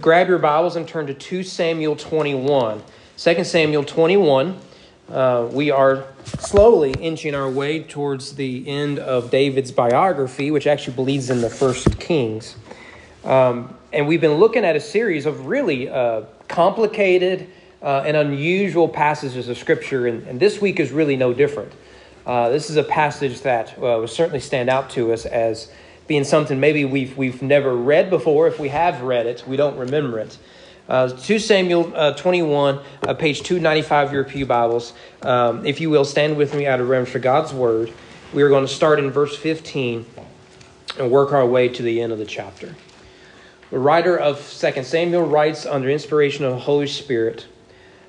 Grab your Bibles and turn to 2 Samuel 21. 2 Samuel 21. Uh, we are slowly inching our way towards the end of David's biography, which actually bleeds in the First Kings. Um, and we've been looking at a series of really uh, complicated uh, and unusual passages of Scripture, and, and, this week is really no different. Uh, this is a passage that uh, will certainly stand out to us as being something maybe we've, we've never read before. If we have read it, we don't remember it. Uh, 2 Samuel uh, 21, uh, page 295 of your Pew Bibles. Um, if you will, stand with me out of reverence for God's Word. We are going to start in verse 15 and work our way to the end of the chapter. The writer of 2 Samuel writes under inspiration of the Holy Spirit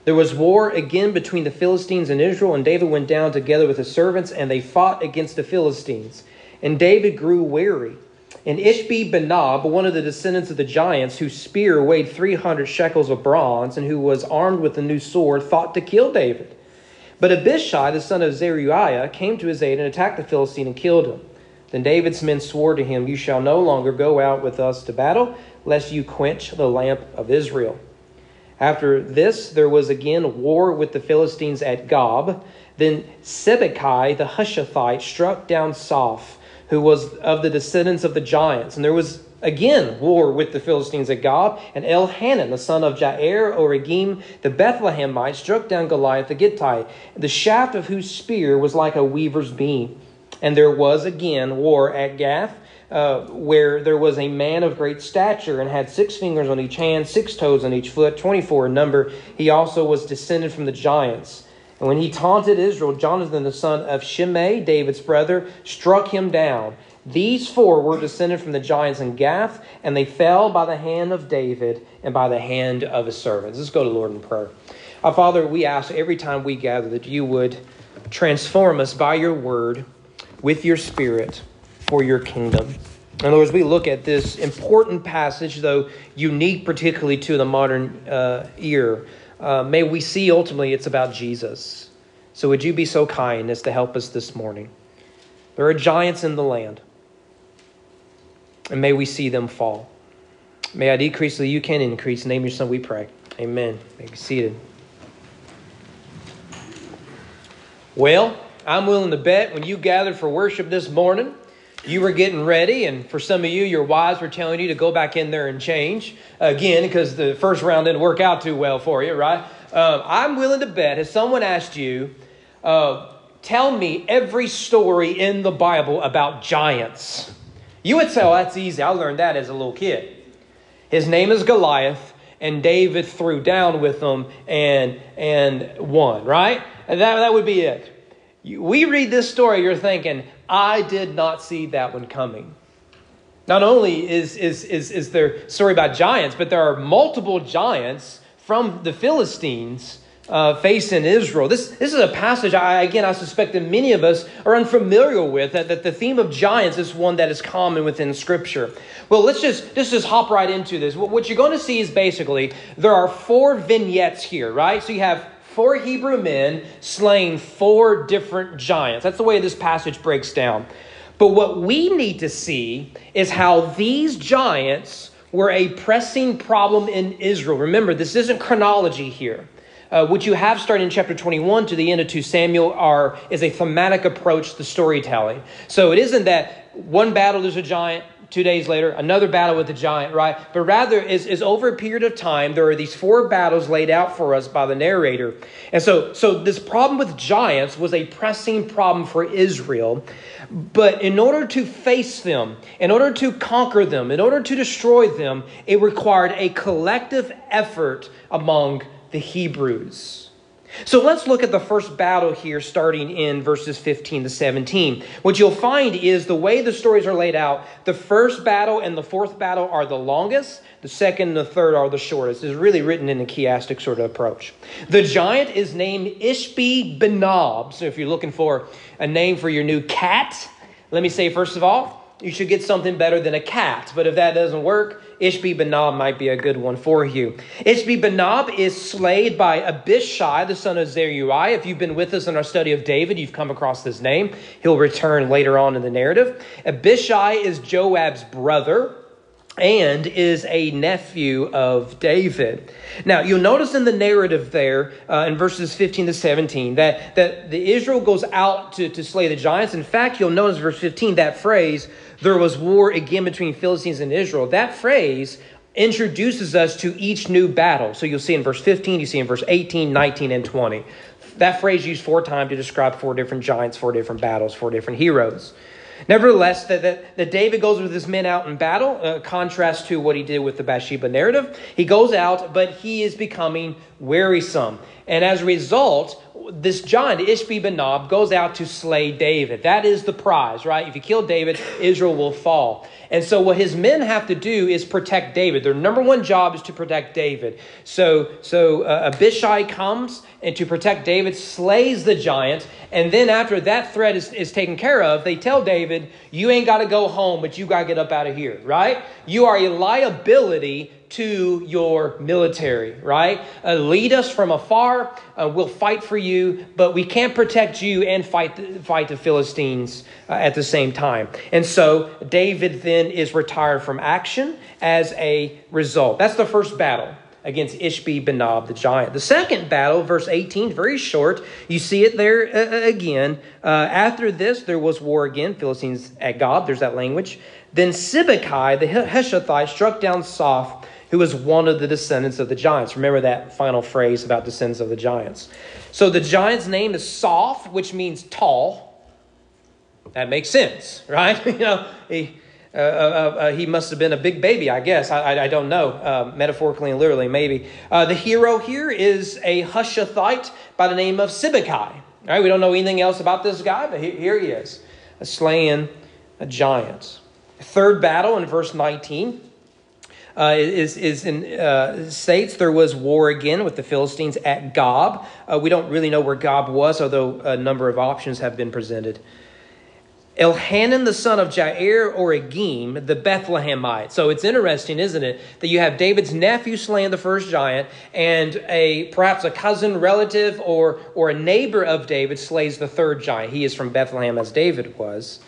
There was war again between the Philistines and Israel, and David went down together with his servants, and they fought against the Philistines. And David grew weary. And Ishbi Benob, one of the descendants of the giants, whose spear weighed 300 shekels of bronze and who was armed with a new sword, thought to kill David. But Abishai, the son of Zeruiah, came to his aid and attacked the Philistine and killed him. Then David's men swore to him, You shall no longer go out with us to battle, lest you quench the lamp of Israel. After this, there was again war with the Philistines at Gob. Then Sibbecai the Hushathite struck down Saph who was of the descendants of the giants. And there was again war with the Philistines at Gob, and Elhanan, the son of Jair Oregim, the Bethlehemite, struck down Goliath the Gittite, the shaft of whose spear was like a weaver's beam. And there was again war at Gath, uh, where there was a man of great stature and had six fingers on each hand, six toes on each foot, 24 in number. He also was descended from the giants. And when he taunted Israel, Jonathan, the son of Shimei, David's brother, struck him down. These four were descended from the giants in Gath, and they fell by the hand of David and by the hand of his servants. Let's go to Lord in prayer. Our Father, we ask every time we gather that you would transform us by your word with your spirit for your kingdom. In other words, we look at this important passage, though unique particularly to the modern uh, ear uh, may we see ultimately it's about Jesus. So would you be so kind as to help us this morning? There are giants in the land, and may we see them fall. May I decrease so you can increase. Name your son, we pray. Amen. May be seated. Well, I'm willing to bet when you gathered for worship this morning, you were getting ready, and for some of you, your wives were telling you to go back in there and change again because the first round didn't work out too well for you, right? Uh, I'm willing to bet, if someone asked you, uh, tell me every story in the Bible about giants, you would say, oh, that's easy. I learned that as a little kid. His name is Goliath, and David threw down with him and, and won, right? And that, that would be it. We read this story, you're thinking, I did not see that one coming. Not only is, is, is, is there story about giants, but there are multiple giants from the Philistines uh, facing Israel. This, this is a passage, I, again, I suspect that many of us are unfamiliar with, that, that the theme of giants is one that is common within Scripture. Well, let's just, let's just hop right into this. What you're going to see is basically there are four vignettes here, right? So you have four Hebrew men slaying four different giants. That's the way this passage breaks down. But what we need to see is how these giants were a pressing problem in Israel. Remember, this isn't chronology here. Uh, what you have starting in chapter 21 to the end of 2 Samuel are is a thematic approach to storytelling. So it isn't that one battle there's a giant, two days later, another battle with the giant, right? But rather, is, is over a period of time, there are these four battles laid out for us by the narrator. And so, so this problem with giants was a pressing problem for Israel. But in order to face them, in order to conquer them, in order to destroy them, it required a collective effort among the Hebrews. So let's look at the first battle here, starting in verses 15 to 17. What you'll find is the way the stories are laid out, the first battle and the fourth battle are the longest, the second and the third are the shortest. It's really written in a chiastic sort of approach. The giant is named Ishbi Benob. So if you're looking for a name for your new cat, let me say, first of all, you should get something better than a cat. But if that doesn't work, Ishbi Benob might be a good one for you. Ishbi Benob is slayed by Abishai, the son of Zeruiah. If you've been with us in our study of David, you've come across this name. He'll return later on in the narrative. Abishai is Joab's brother. and is a nephew of David. Now, you'll notice in the narrative there uh, in verses 15 to 17 that, that the Israel goes out to, to slay the giants. In fact, you'll notice verse 15 that phrase, there was war again between Philistines and Israel. That phrase introduces us to each new battle. So you'll see in verse 15, you see in verse 18, 19, and 20. That phrase used four times to describe four different giants, four different battles, four different heroes. Nevertheless, that, that, David goes with his men out in battle, uh, contrast to what he did with the Bathsheba narrative. He goes out, but he is becoming wearisome. And as a result, this giant, Ishbi Benob, goes out to slay David. That is the prize, right? If you kill David, Israel will fall. And so, what his men have to do is protect David. Their number one job is to protect David. So, so uh, Abishai comes and to protect David, slays the giant. And then, after that threat is, is taken care of, they tell David, You ain't got to go home, but you got to get up out of here, right? You are a liability to your military, right? Uh, lead us from afar. Uh, we'll fight for you, but we can't protect you and fight the, fight the Philistines uh, at the same time. And so David then is retired from action as a result. That's the first battle against Ishbi Benob, the giant. The second battle, verse 18, very short. You see it there uh, uh, again. Uh, after this, there was war again, Philistines at Gob, there's that language. Then Sibbecai, the Hushathite, struck down Soph who was one of the descendants of the giants. Remember that final phrase about descendants of the giants. So the giant's name is Soph, which means tall. That makes sense, right? you know, he, uh, uh, uh, uh, he must have been a big baby, I guess. I, I, I don't know, uh, metaphorically and literally, maybe. Uh, the hero here is a Hushathite by the name of Sibbecai. Right? We don't know anything else about this guy, but here he is, slaying a giant. Third battle in verse 19 uh, is, is in, uh, states there was war again with the Philistines at Gob. Uh, we don't really know where Gob was, although a number of options have been presented. Elhanan, the son of Jair Oregim, the Bethlehemite. So it's interesting, isn't it, that you have David's nephew slaying the first giant, and a perhaps a cousin, relative, or or a neighbor of David slays the third giant. He is from Bethlehem, as David was.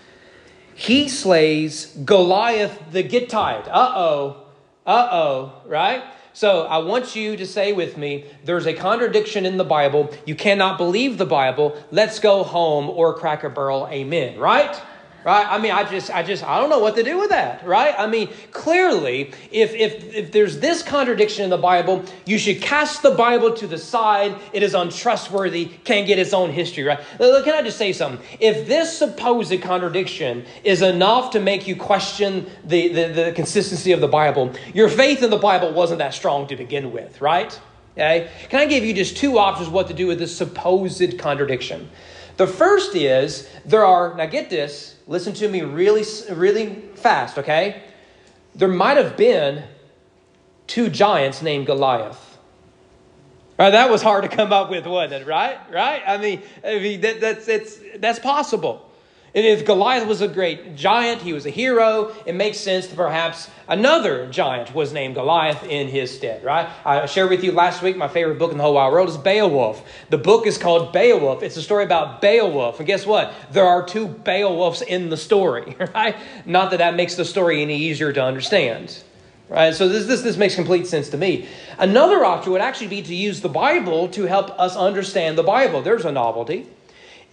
He slays Goliath the Gittite. Uh oh. Uh oh, right? So I want you to say with me there's a contradiction in the Bible. You cannot believe the Bible. Let's go home or Cracker Barrel, amen, right? Right? I mean, I just, I just, I don't know what to do with that, right? I mean, clearly, if if if there's this contradiction in the Bible, you should cast the Bible to the side. It is untrustworthy, can't get its own history, right? Can I just say something? If this supposed contradiction is enough to make you question the, the, the consistency of the Bible, your faith in the Bible wasn't that strong to begin with, right? Okay? Can I give you just two options what to do with this supposed contradiction? The first is there are, now get this, listen to me really, really fast, okay? There might have been two giants named Goliath. Right, that was hard to come up with, wasn't it? Right, right. I mean, I mean that, that's it's that's possible. If Goliath was a great giant, he was a hero, it makes sense that perhaps another giant was named Goliath in his stead, right? I shared with you last week my favorite book in the whole wide world is Beowulf. The book is called Beowulf. It's a story about Beowulf. And guess what? There are two Beowulfs in the story, right? Not that that makes the story any easier to understand. Right? So this, this, this makes complete sense to me. Another option would actually be to use the Bible to help us understand the Bible. There's a novelty.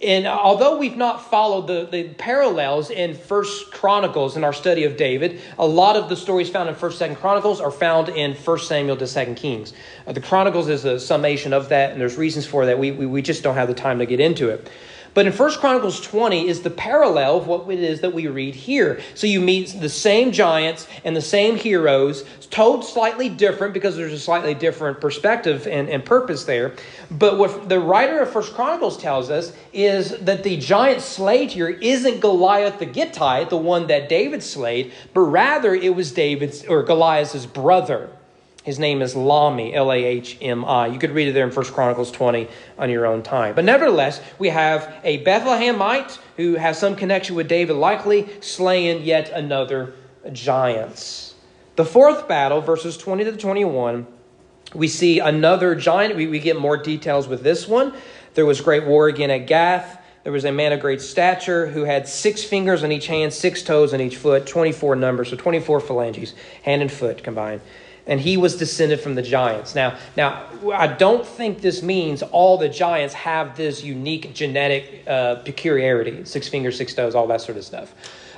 And although we've not followed the, the parallels in First Chronicles in our study of David, a lot of the stories found in First, Second Chronicles are found in First Samuel to Second Kings. Uh, the Chronicles is a summation of that, and there's reasons for that. We, we, we just don't have the time to get into it. But in 1 Chronicles 20 is the parallel of what it is that we read here. So you meet the same giants and the same heroes, told slightly different because there's a slightly different perspective and, and purpose there. But what the writer of 1 Chronicles tells us is that the giant slayed here isn't Goliath the Gittite, the one that David slayed, but rather it was David's or Goliath's brother. His name is Lahmi, L A H M I. You could read it there in 1 Chronicles 20 on your own time. But nevertheless, we have a Bethlehemite who has some connection with David, likely slaying yet another giant. The fourth battle, verses 20 to 21, we see another giant. We, we get more details with this one. There was great war again at Gath. there was a man of great stature who had six fingers on each hand, six toes on each foot, 24 numbers, so 24 phalanges, hand and foot combined. And he was descended from the giants. Now, now I don't think this means all the giants have this unique genetic uh, peculiarity six fingers, six toes, all that sort of stuff.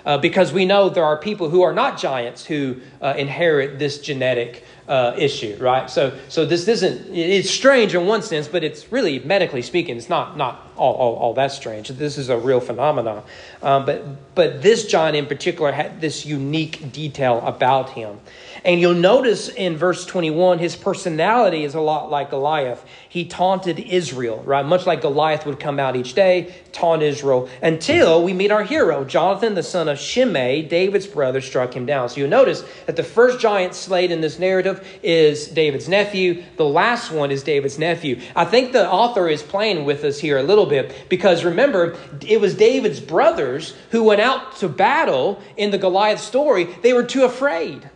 Uh, because we know there are people who are not giants who uh, inherit this genetic uh, issue, right? So, so this isn't, it's strange in one sense, but it's really, medically speaking, it's not, not all, all, all that strange. This is a real phenomenon. Um, but, but this John in particular had this unique detail about him. And you'll notice in verse 21, his personality is a lot like Goliath. He taunted Israel, right? Much like Goliath would come out each day, taunt Israel, until we meet our hero. Jonathan, the son of Shimei, David's brother, struck him down. So you'll notice that the first giant slayed in this narrative is David's nephew. The last one is David's nephew. I think the author is playing with us here a little bit because remember, it was David's brothers who went out to battle in the Goliath story. They were too afraid.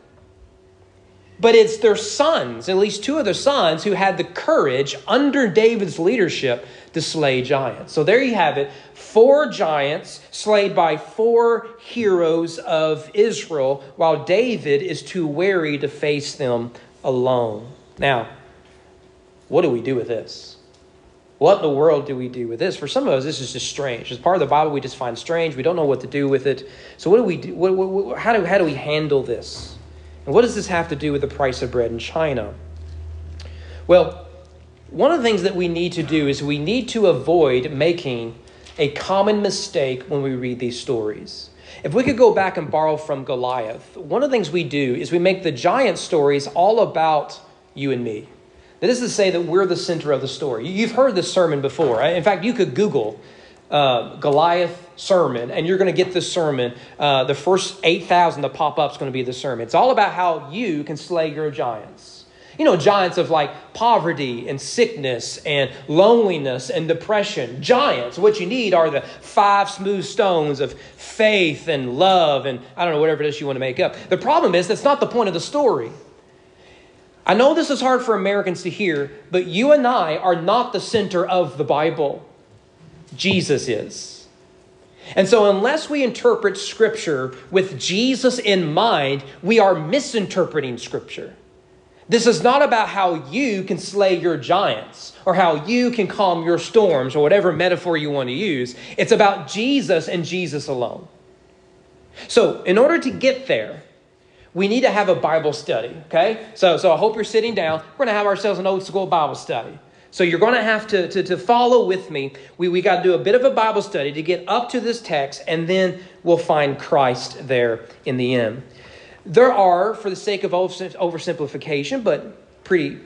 But it's their sons, at least two of their sons, who had the courage under David's leadership to slay giants. So there you have it four giants slayed by four heroes of Israel, while David is too wary to face them alone. Now, what do we do with this? What in the world do we do with this? For some of us, this is just strange. As part of the Bible, we just find strange. We don't know what to do with it. So, what do we do? What, what, how, do, how do we handle this? And what does this have to do with the price of bread in China? Well, one of the things that we need to do is we need to avoid making a common mistake when we read these stories. If we could go back and borrow from Goliath, one of the things we do is we make the giant stories all about you and me. That is to say that we're the center of the story. You've heard this sermon before. In fact, you could Google uh, Goliath sermon, and you're going to get this sermon. Uh, the first 8,000 that pop up is going to be the sermon. It's all about how you can slay your giants. You know, giants of like poverty and sickness and loneliness and depression. Giants. What you need are the five smooth stones of faith and love and I don't know, whatever it is you want to make up. The problem is that's not the point of the story. I know this is hard for Americans to hear, but you and I are not the center of the Bible. Jesus is. And so, unless we interpret Scripture with Jesus in mind, we are misinterpreting Scripture. This is not about how you can slay your giants or how you can calm your storms or whatever metaphor you want to use. It's about Jesus and Jesus alone. So, in order to get there, we need to have a Bible study, okay? So, so I hope you're sitting down. We're going to have ourselves an old school Bible study. So you're going to have to, to, to follow with me. We, we got to do a bit of a Bible study to get up to this text, and then we'll find Christ there in the end. There are, for the sake of oversimplification, but pretty,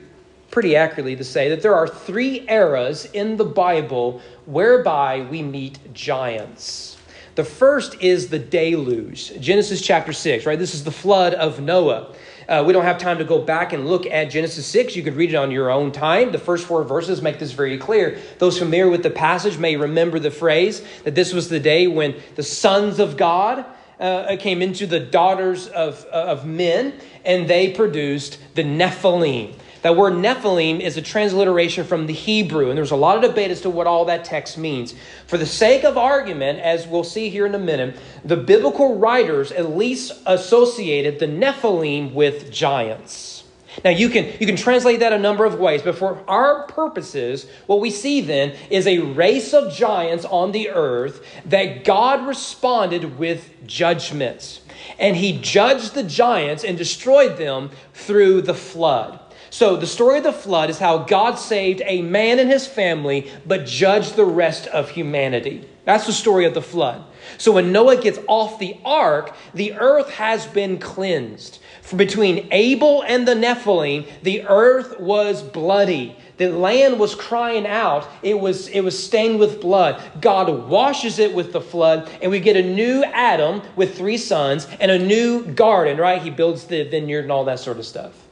pretty accurately to say, that there are three eras in the Bible whereby we meet giants. The first is the deluge, Genesis chapter 6, right? This is the flood of Noah. Uh, we don't have time to go back and look at Genesis 6. You could read it on your own time. The first four verses make this very clear. Those familiar with the passage may remember the phrase that this was the day when the sons of God uh, came into the daughters of, of men, and they produced the Nephilim. That word Nephilim is a transliteration from the Hebrew, and there's a lot of debate as to what all that text means. For the sake of argument, as we'll see here in a minute, the biblical writers at least associated the Nephilim with giants. Now you can you can translate that a number of ways, but for our purposes, what we see then is a race of giants on the earth that God responded with judgments. And he judged the giants and destroyed them through the flood. So, the story of the flood is how God saved a man and his family, but judged the rest of humanity. That's the story of the flood. So, when Noah gets off the ark, the earth has been cleansed. From between Abel and the Nephilim, the earth was bloody. The land was crying out. It was, it was stained with blood. God washes it with the flood, and we get a new Adam with three sons and a new garden, right? He builds the vineyard and all that sort of stuff.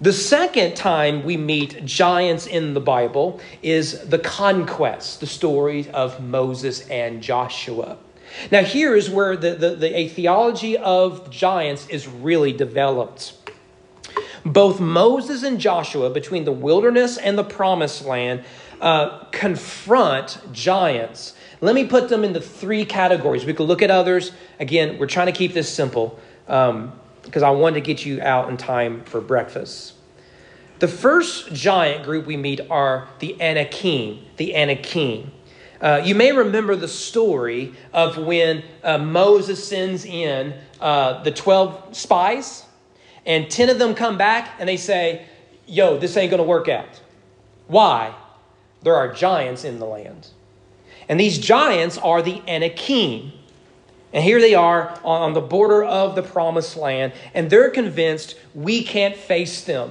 The second time we meet giants in the Bible is the conquest, the story of Moses and Joshua. Now, here is where the, the, the, a theology of giants is really developed. Both Moses and Joshua, between the wilderness and the promised land, uh, confront giants Let me put them into three categories. We could look at others. Again, we're trying to keep this simple because I wanted to get you out in time for breakfast. The first giant group we meet are the Anakim. The Anakim. Uh, you may remember the story of when uh, Moses sends in uh, the 12 spies, and 10 of them come back and they say, Yo, this ain't going to work out. Why? There are giants in the land. And these giants are the Anakim. And here they are on the border of the promised land, and they're convinced we can't face them.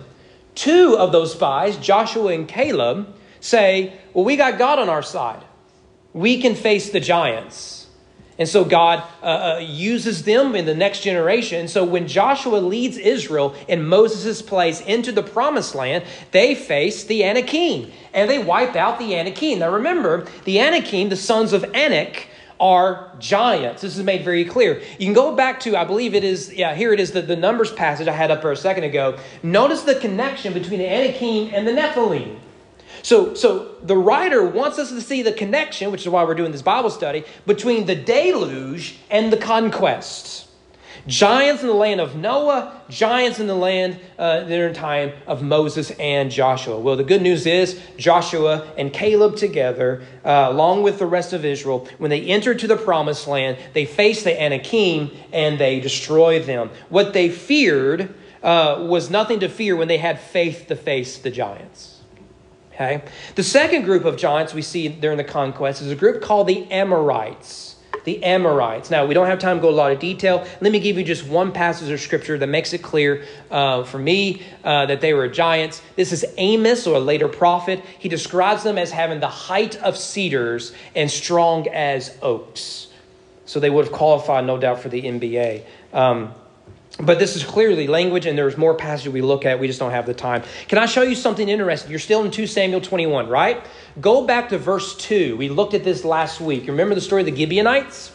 Two of those spies, Joshua and Caleb, say, Well, we got God on our side. We can face the giants. And so God uh, uh, uses them in the next generation. And So when Joshua leads Israel in Moses' place into the promised land, they face the Anakim and they wipe out the Anakim. Now remember, the Anakim, the sons of Anak, are giants. This is made very clear. You can go back to, I believe it is, yeah, here it is, the, the Numbers passage I had up there a second ago. Notice the connection between the Anakim and the Nephilim. So, so the writer wants us to see the connection, which is why we're doing this Bible study, between the deluge and the conquest. Giants in the land of Noah, giants in the land uh, in time of Moses and Joshua. Well, the good news is Joshua and Caleb together, uh, along with the rest of Israel, when they entered to the promised land, they faced the Anakim and they destroyed them. What they feared uh, was nothing to fear when they had faith to face the giants. Okay? The second group of giants we see during the conquest is a group called the Amorites. The Amorites. Now, we don't have time to go a lot of detail. Let me give you just one passage of scripture that makes it clear uh, for me uh, that they were giants. This is Amos, or a later prophet. He describes them as having the height of cedars and strong as oaks. So they would have qualified, no doubt, for the NBA. Um, but this is clearly language, and there's more passages we look at. We just don't have the time. Can I show you something interesting? You're still in 2 Samuel 21, right? Go back to verse 2. We looked at this last week. Remember the story of the Gibeonites?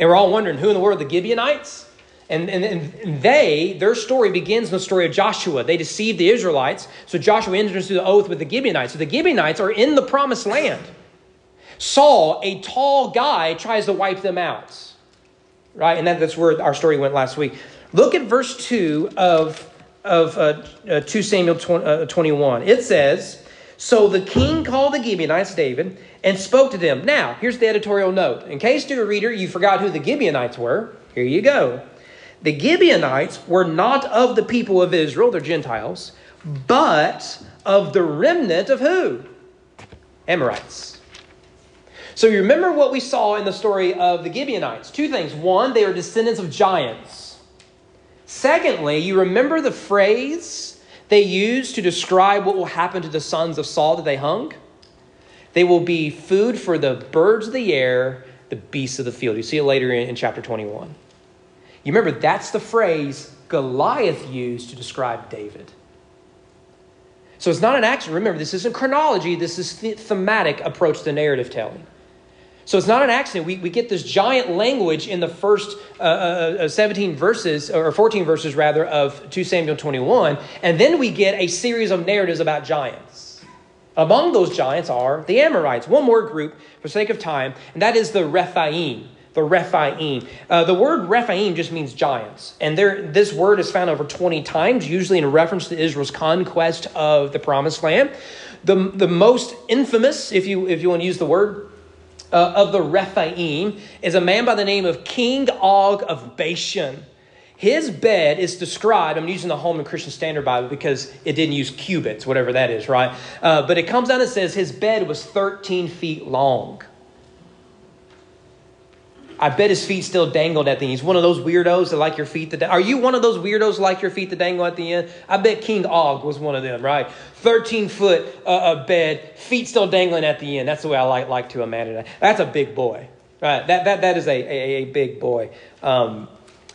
And we're all wondering who in the world are the Gibeonites? And, and, and they, their story begins in the story of Joshua. They deceived the Israelites. So Joshua enters into the oath with the Gibeonites. So the Gibeonites are in the promised land. Saul, a tall guy, tries to wipe them out. Right? And that, that's where our story went last week. Look at verse 2 of, of uh, uh, 2 Samuel 20, uh, 21. It says, So the king called the Gibeonites, David, and spoke to them. Now, here's the editorial note. In case, dear reader, you forgot who the Gibeonites were, here you go. The Gibeonites were not of the people of Israel, they're Gentiles, but of the remnant of who? Amorites. So you remember what we saw in the story of the Gibeonites. Two things. One, they are descendants of giants. Secondly, you remember the phrase they used to describe what will happen to the sons of Saul that they hung? They will be food for the birds of the air, the beasts of the field. You see it later in, in chapter 21. You remember that's the phrase Goliath used to describe David. So it's not an accident. Remember, this isn't chronology, this is the thematic approach to narrative telling. So it's not an accident. We, we get this giant language in the first uh, uh, uh 17 verses, or 14 verses rather, of 2 Samuel 21. And then we get a series of narratives about giants. Among those giants are the Amorites. One more group, for sake of time, and that is the Rephaim. The Rephaim. Uh, the word Rephaim just means giants. And there, this word is found over 20 times, usually in reference to Israel's conquest of the Promised Land. The, the most infamous, if you, if you want to use the word, uh, of the Rephaim is a man by the name of King Og of Bashan. His bed is described, I'm using the Holman Christian Standard Bible because it didn't use cubits, whatever that is, right? Uh, but it comes out and says his bed was 13 feet long. I bet his feet still dangled at the end. He's one of those weirdos that like your feet to. Are you one of those weirdos like your feet to dangle at the end? I bet King Og was one of them, right? Thirteen foot uh, bed, feet still dangling at the end. That's the way I like like to imagine it. That's a big boy, right? That that that is a a, a big boy. Um,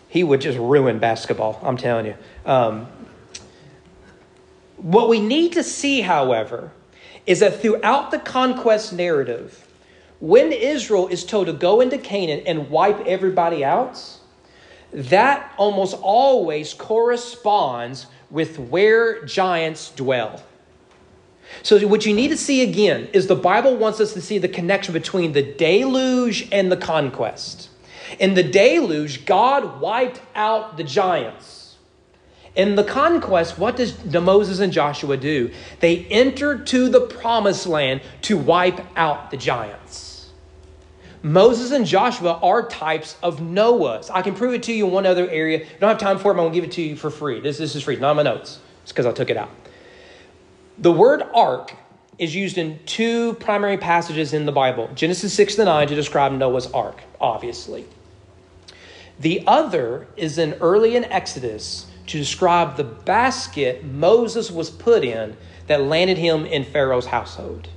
he would just ruin basketball. I'm telling you. Um, what we need to see, however, is that throughout the conquest narrative when Israel is told to go into Canaan and wipe everybody out, that almost always corresponds with where giants dwell. So, what you need to see again is the Bible wants us to see the connection between the deluge and the conquest. In the deluge, God wiped out the giants. In the conquest, what does Moses and Joshua do? They enter to the promised land to wipe out the giants. Moses and Joshua are types of Noahs. I can prove it to you in one other area. I don't have time for it, but I'm going to give it to you for free. This, this is free, not my notes. It's because I took it out. The word ark is used in two primary passages in the Bible Genesis 6 to 9 to describe Noah's ark, obviously. The other is in early in Exodus to describe the basket Moses was put in that landed him in Pharaoh's household.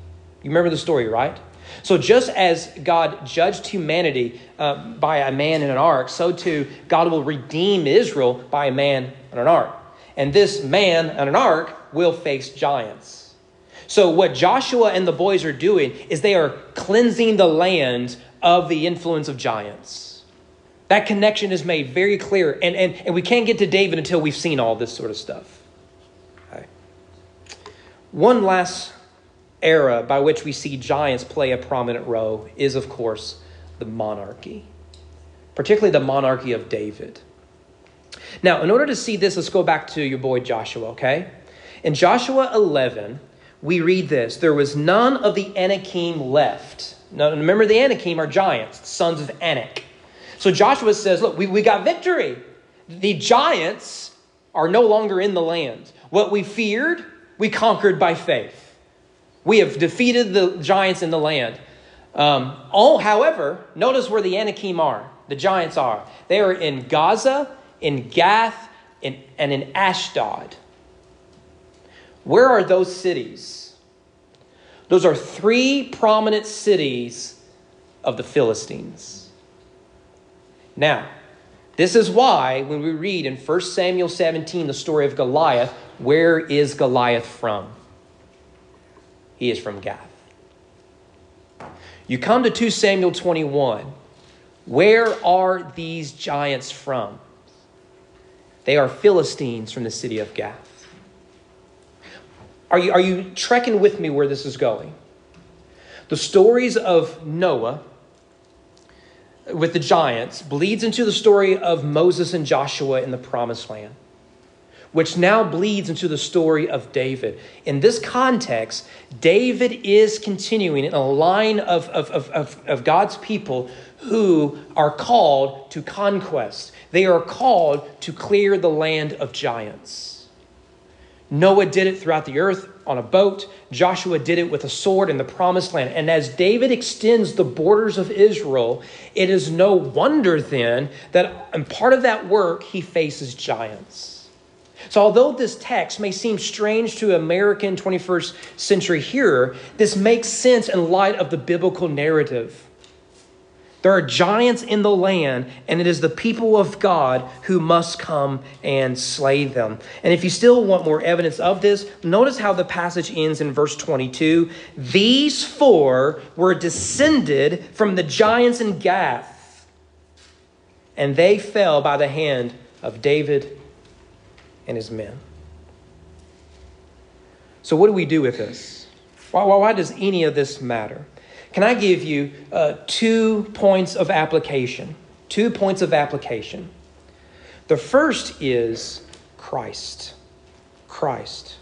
You remember the story, right? So, just as God judged humanity uh, by a man in an ark, so too God will redeem Israel by a man in an ark. And this man in an ark will face giants. So, what Joshua and the boys are doing is they are cleansing the land of the influence of giants. That connection is made very clear. And, and, and we can't get to David until we've seen all this sort of stuff. Okay. One last era by which we see giants play a prominent role is, of course, the monarchy, particularly the monarchy of David. Now, in order to see this, let's go back to your boy Joshua, okay? In Joshua 11, we read this There was none of the Anakim left. Now, remember, the Anakim are giants, sons of Anak. So Joshua says, Look, we, we got victory. The giants are no longer in the land. What we feared, we conquered by faith. We have defeated the giants in the land. Um, all, however, notice where the Anakim are, the giants are. They are in Gaza, in Gath, in, and in Ashdod. Where are those cities? Those are three prominent cities of the Philistines. Now, this is why when we read in 1 Samuel 17 the story of Goliath, where is Goliath from? He is from Gath. You come to 2 Samuel 21. Where are these giants from? They are Philistines from the city of Gath. Are you, are you trekking with me where this is going? The stories of Noah with the giants bleeds into the story of Moses and Joshua in the promised land, which now bleeds into the story of David. In this context, David is continuing in a line of, of, of, of, God's people who are called to conquest. They are called to clear the land of giants. Noah did it throughout the earth on a boat. Joshua did it with a sword in the promised land. And as David extends the borders of Israel, it is no wonder then that in part of that work, he faces giants. So, although this text may seem strange to American 21st century hearer, this makes sense in light of the biblical narrative. There are giants in the land, and it is the people of God who must come and slay them. And if you still want more evidence of this, notice how the passage ends in verse 22. These four were descended from the giants in Gath, and they fell by the hand of David and his men. So, what do we do with this? Why, why, why does any of this matter? Can I give you uh, two points of application? Two points of application. The first is Christ. Christ.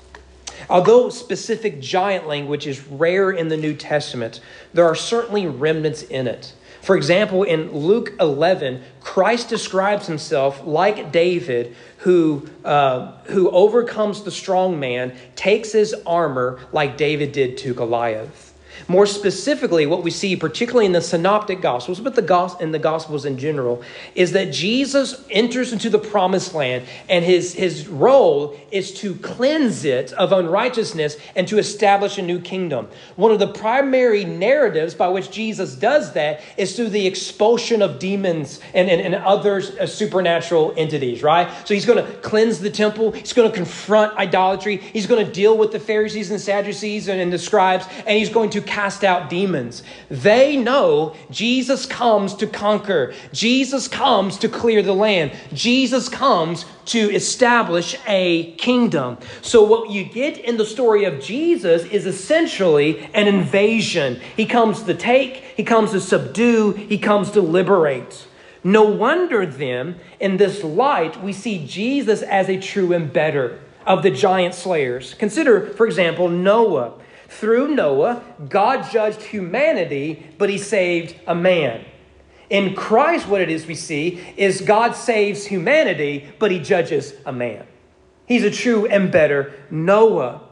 Although specific giant language is rare in the New Testament, there are certainly remnants in it. For example, in Luke 11, Christ describes himself like David, who, uh, who overcomes the strong man, takes his armor like David did to Goliath. More specifically, what we see, particularly in the synoptic gospels, but the gospel in the gospels in general, is that Jesus enters into the promised land, and his, his role is to cleanse it of unrighteousness and to establish a new kingdom. One of the primary narratives by which Jesus does that is through the expulsion of demons and, and, and other uh, supernatural entities, right? So he's going to cleanse the temple, he's going to confront idolatry, he's going to deal with the Pharisees and Sadducees and, and the scribes, and he's going to cast out demons. They know Jesus comes to conquer. Jesus comes to clear the land. Jesus comes to establish a kingdom. So, what you get in the story of Jesus is essentially an invasion. He comes to take, he comes to subdue, he comes to liberate. No wonder then, in this light, we see Jesus as a true embedder of the giant slayers. Consider, for example, Noah. Through Noah, God judged humanity, but he saved a man. In Christ, what it is we see is God saves humanity, but he judges a man. He's a true and better Noah.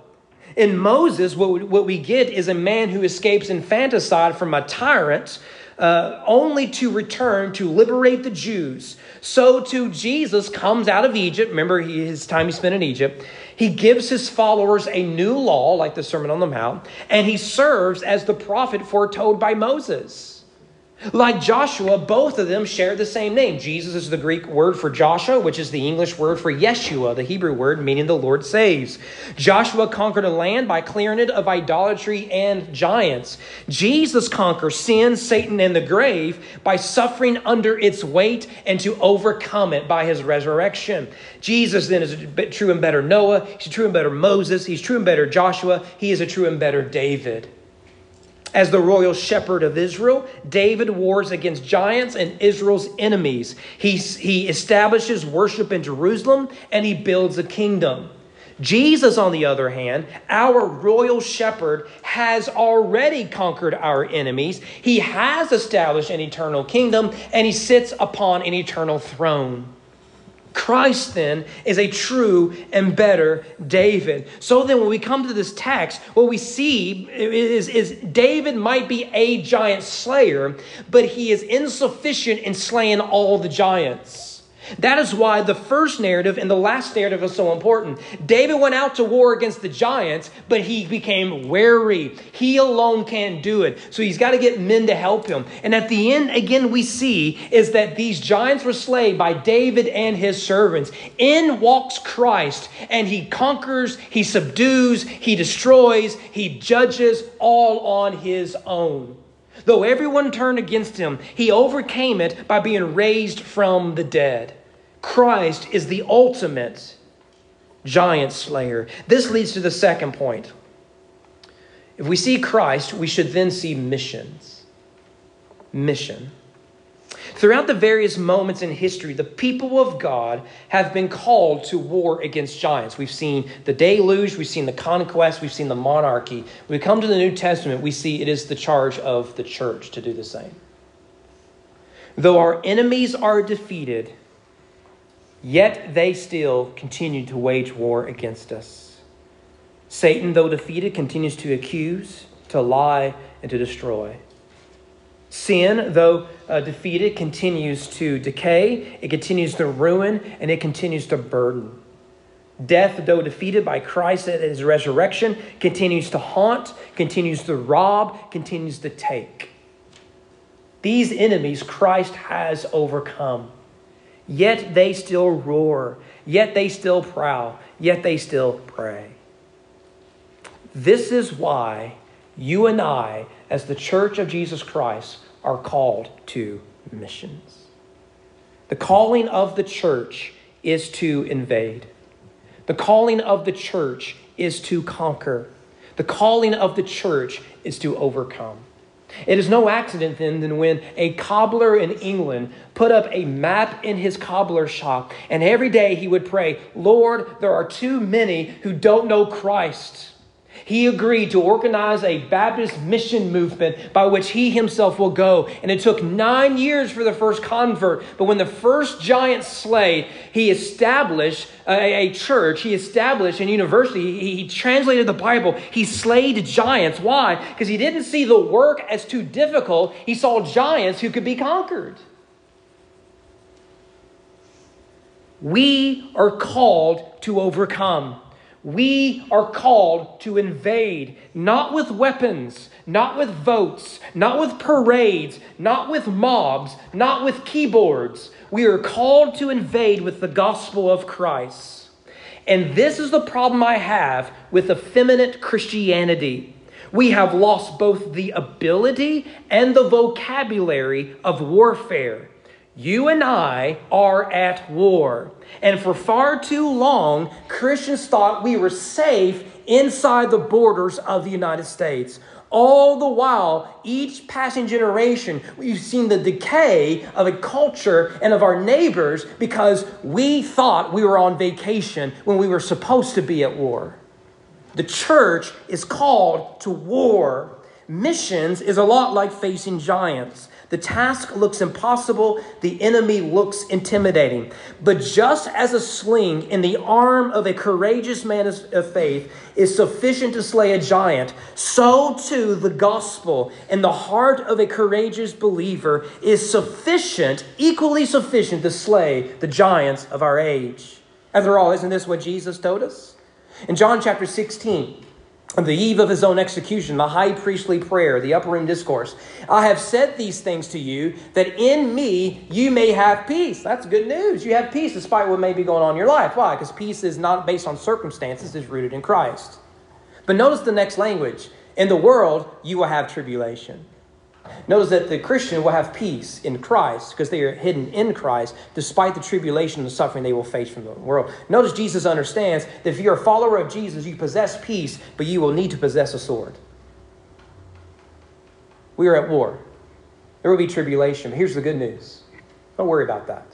In Moses, what we, what we get is a man who escapes infanticide from a tyrant uh, only to return to liberate the Jews. So too, Jesus comes out of Egypt. Remember his time he spent in Egypt. He gives his followers a new law, like the Sermon on the Mount, and he serves as the prophet foretold by Moses. Like Joshua, both of them share the same name. Jesus is the Greek word for Joshua, which is the English word for Yeshua, the Hebrew word meaning the Lord saves. Joshua conquered a land by clearing it of idolatry and giants. Jesus conquers sin, Satan, and the grave by suffering under its weight and to overcome it by his resurrection. Jesus then is a true and better Noah. He's a true and better Moses. He's true and better Joshua. He is a true and better David. As the royal shepherd of Israel, David wars against giants and Israel's enemies. He, he establishes worship in Jerusalem and he builds a kingdom. Jesus, on the other hand, our royal shepherd, has already conquered our enemies. He has established an eternal kingdom and he sits upon an eternal throne. Christ then is a true and better David. So then, when we come to this text, what we see is, is David might be a giant slayer, but he is insufficient in slaying all the giants. That is why the first narrative and the last narrative is so important. David went out to war against the giants, but he became wary. He alone can't do it. So he's got to get men to help him. And at the end, again, we see is that these giants were slain by David and his servants. In walks Christ, and he conquers, he subdues, he destroys, he judges all on his own. Though everyone turned against him, he overcame it by being raised from the dead. Christ is the ultimate giant slayer. This leads to the second point. If we see Christ, we should then see missions. Mission. Throughout the various moments in history, the people of God have been called to war against giants. We've seen the deluge, we've seen the conquest, we've seen the monarchy. When we come to the New Testament, we see it is the charge of the church to do the same. Though our enemies are defeated, Yet they still continue to wage war against us. Satan, though defeated, continues to accuse, to lie, and to destroy. Sin, though uh, defeated, continues to decay, it continues to ruin, and it continues to burden. Death, though defeated by Christ at his resurrection, continues to haunt, continues to rob, continues to take. These enemies Christ has overcome. Yet they still roar, yet they still prowl, yet they still prey. This is why you and I, as the church of Jesus Christ, are called to missions. The calling of the church is to invade. The calling of the church is to conquer. The calling of the church is to overcome. It is no accident then that when a cobbler in England put up a map in his cobbler shop, and every day he would pray, Lord, there are too many who don't know Christ. He agreed to organize a Baptist mission movement by which he himself will go. And it took nine years for the first convert. But when the first giant slayed, he established uh, a, a church, he established a university, he, he translated the Bible, he slayed giants. Why? Because he didn't see the work as too difficult, he saw giants who could be conquered. We are called to overcome. We are called to invade, not with weapons, not with votes, not with parades, not with mobs, not with keyboards. We are called to invade with the gospel of Christ. And this is the problem I have with effeminate Christianity. We have lost both the ability and the vocabulary of warfare. You and I are at war. And for far too long, Christians thought we were safe inside the borders of the United States. All the while, each passing generation, we've seen the decay of a culture and of our neighbors because we thought we were on vacation when we were supposed to be at war. The church is called to war. Missions is a lot like facing giants. The task looks impossible, the enemy looks intimidating. But just as a sling in the arm of a courageous man of faith is sufficient to slay a giant, so too the gospel in the heart of a courageous believer is sufficient, equally sufficient to slay the giants of our age. After all, isn't this what Jesus told us? In John chapter 16, on the eve of his own execution, the high priestly prayer, the upper room discourse. I have said these things to you that in me you may have peace. That's good news. You have peace despite what may be going on in your life. Why? Because peace is not based on circumstances, it's rooted in Christ. But notice the next language. In the world, you will have tribulation. Notice that the Christian will have peace in Christ because they are hidden in Christ despite the tribulation and suffering they will face from the world. Notice Jesus understands that if you're a follower of Jesus, you possess peace, but you will need to possess a sword. We are at war. There will be tribulation. Here's the good news don't worry about that.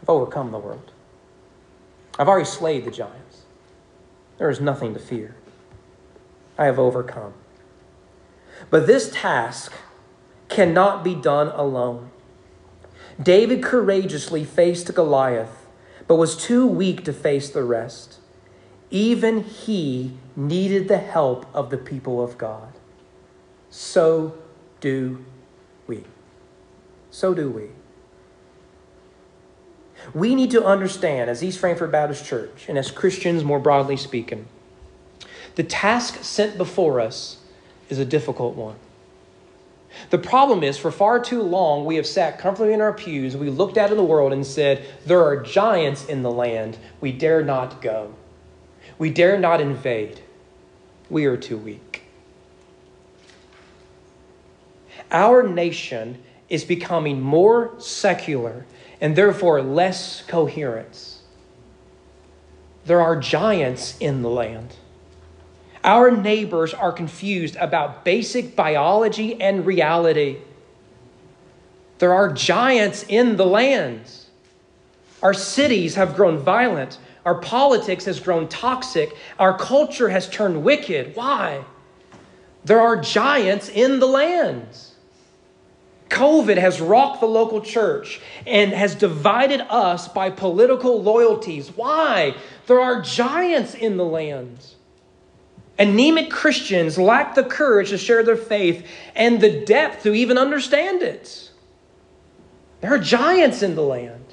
I've overcome the world, I've already slayed the giants. There is nothing to fear. I have overcome. But this task cannot be done alone. David courageously faced Goliath, but was too weak to face the rest. Even he needed the help of the people of God. So do we. So do we. We need to understand, as East Frankfort Baptist Church and as Christians more broadly speaking, the task sent before us is a difficult one. The problem is, for far too long, we have sat comfortably in our pews, we looked out in the world and said, There are giants in the land. We dare not go. We dare not invade. We are too weak. Our nation is becoming more secular and therefore less coherent. There are giants in the land. Our neighbors are confused about basic biology and reality. There are giants in the lands. Our cities have grown violent. Our politics has grown toxic. Our culture has turned wicked. Why? There are giants in the lands. COVID has rocked the local church and has divided us by political loyalties. Why? There are giants in the lands. Anemic Christians lack the courage to share their faith and the depth to even understand it. There are giants in the land.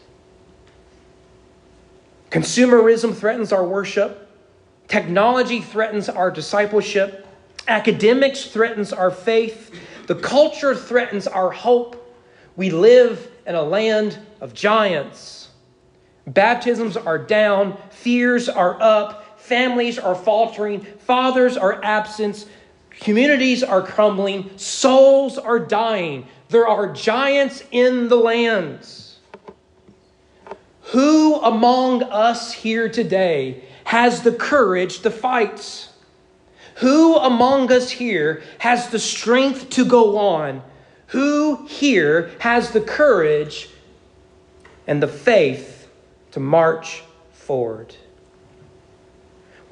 Consumerism threatens our worship. Technology threatens our discipleship. Academics threatens our faith. The culture threatens our hope. We live in a land of giants. Baptisms are down, fears are up, Families are faltering, fathers are absent, communities are crumbling, souls are dying. There are giants in the lands. Who among us here today has the courage to fight? Who among us here has the strength to go on? Who here has the courage and the faith to march forward?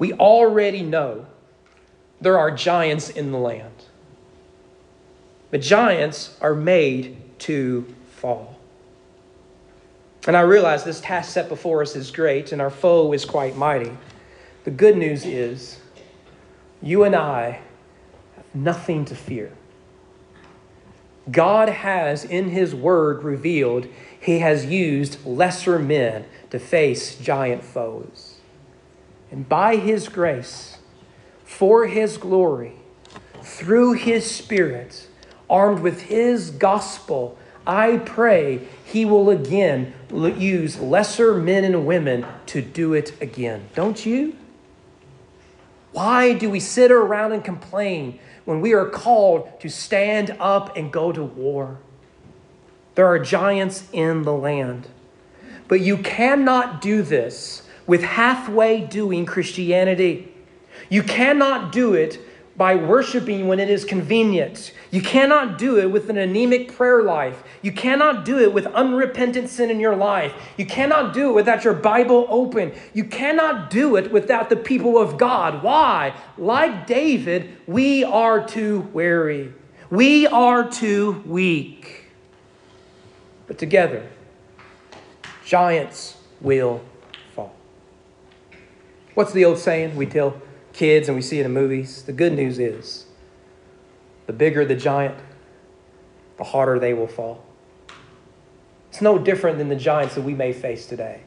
We already know there are giants in the land. But giants are made to fall. And I realize this task set before us is great and our foe is quite mighty. The good news is you and I have nothing to fear. God has, in His Word, revealed He has used lesser men to face giant foes. And by His grace, for His glory, through His Spirit, armed with His gospel, I pray He will again use lesser men and women to do it again. Don't you? Why do we sit around and complain when we are called to stand up and go to war? There are giants in the land. But you cannot do this with halfway doing Christianity. You cannot do it by worshiping when it is convenient. You cannot do it with an anemic prayer life. You cannot do it with unrepentant sin in your life. You cannot do it without your Bible open. You cannot do it without the people of God. Why? Like David, we are too weary. We are too weak. But together, giants will. What's the old saying we tell kids and we see it in movies? The good news is the bigger the giant, the harder they will fall. It's no different than the giants that we may face today.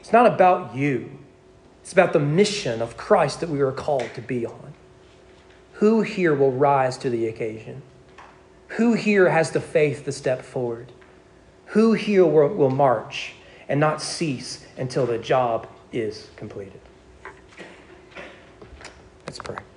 It's not about you, it's about the mission of Christ that we are called to be on. Who here will rise to the occasion? Who here has the faith to step forward? Who here will, will march and not cease until the job is completed? Let's pray.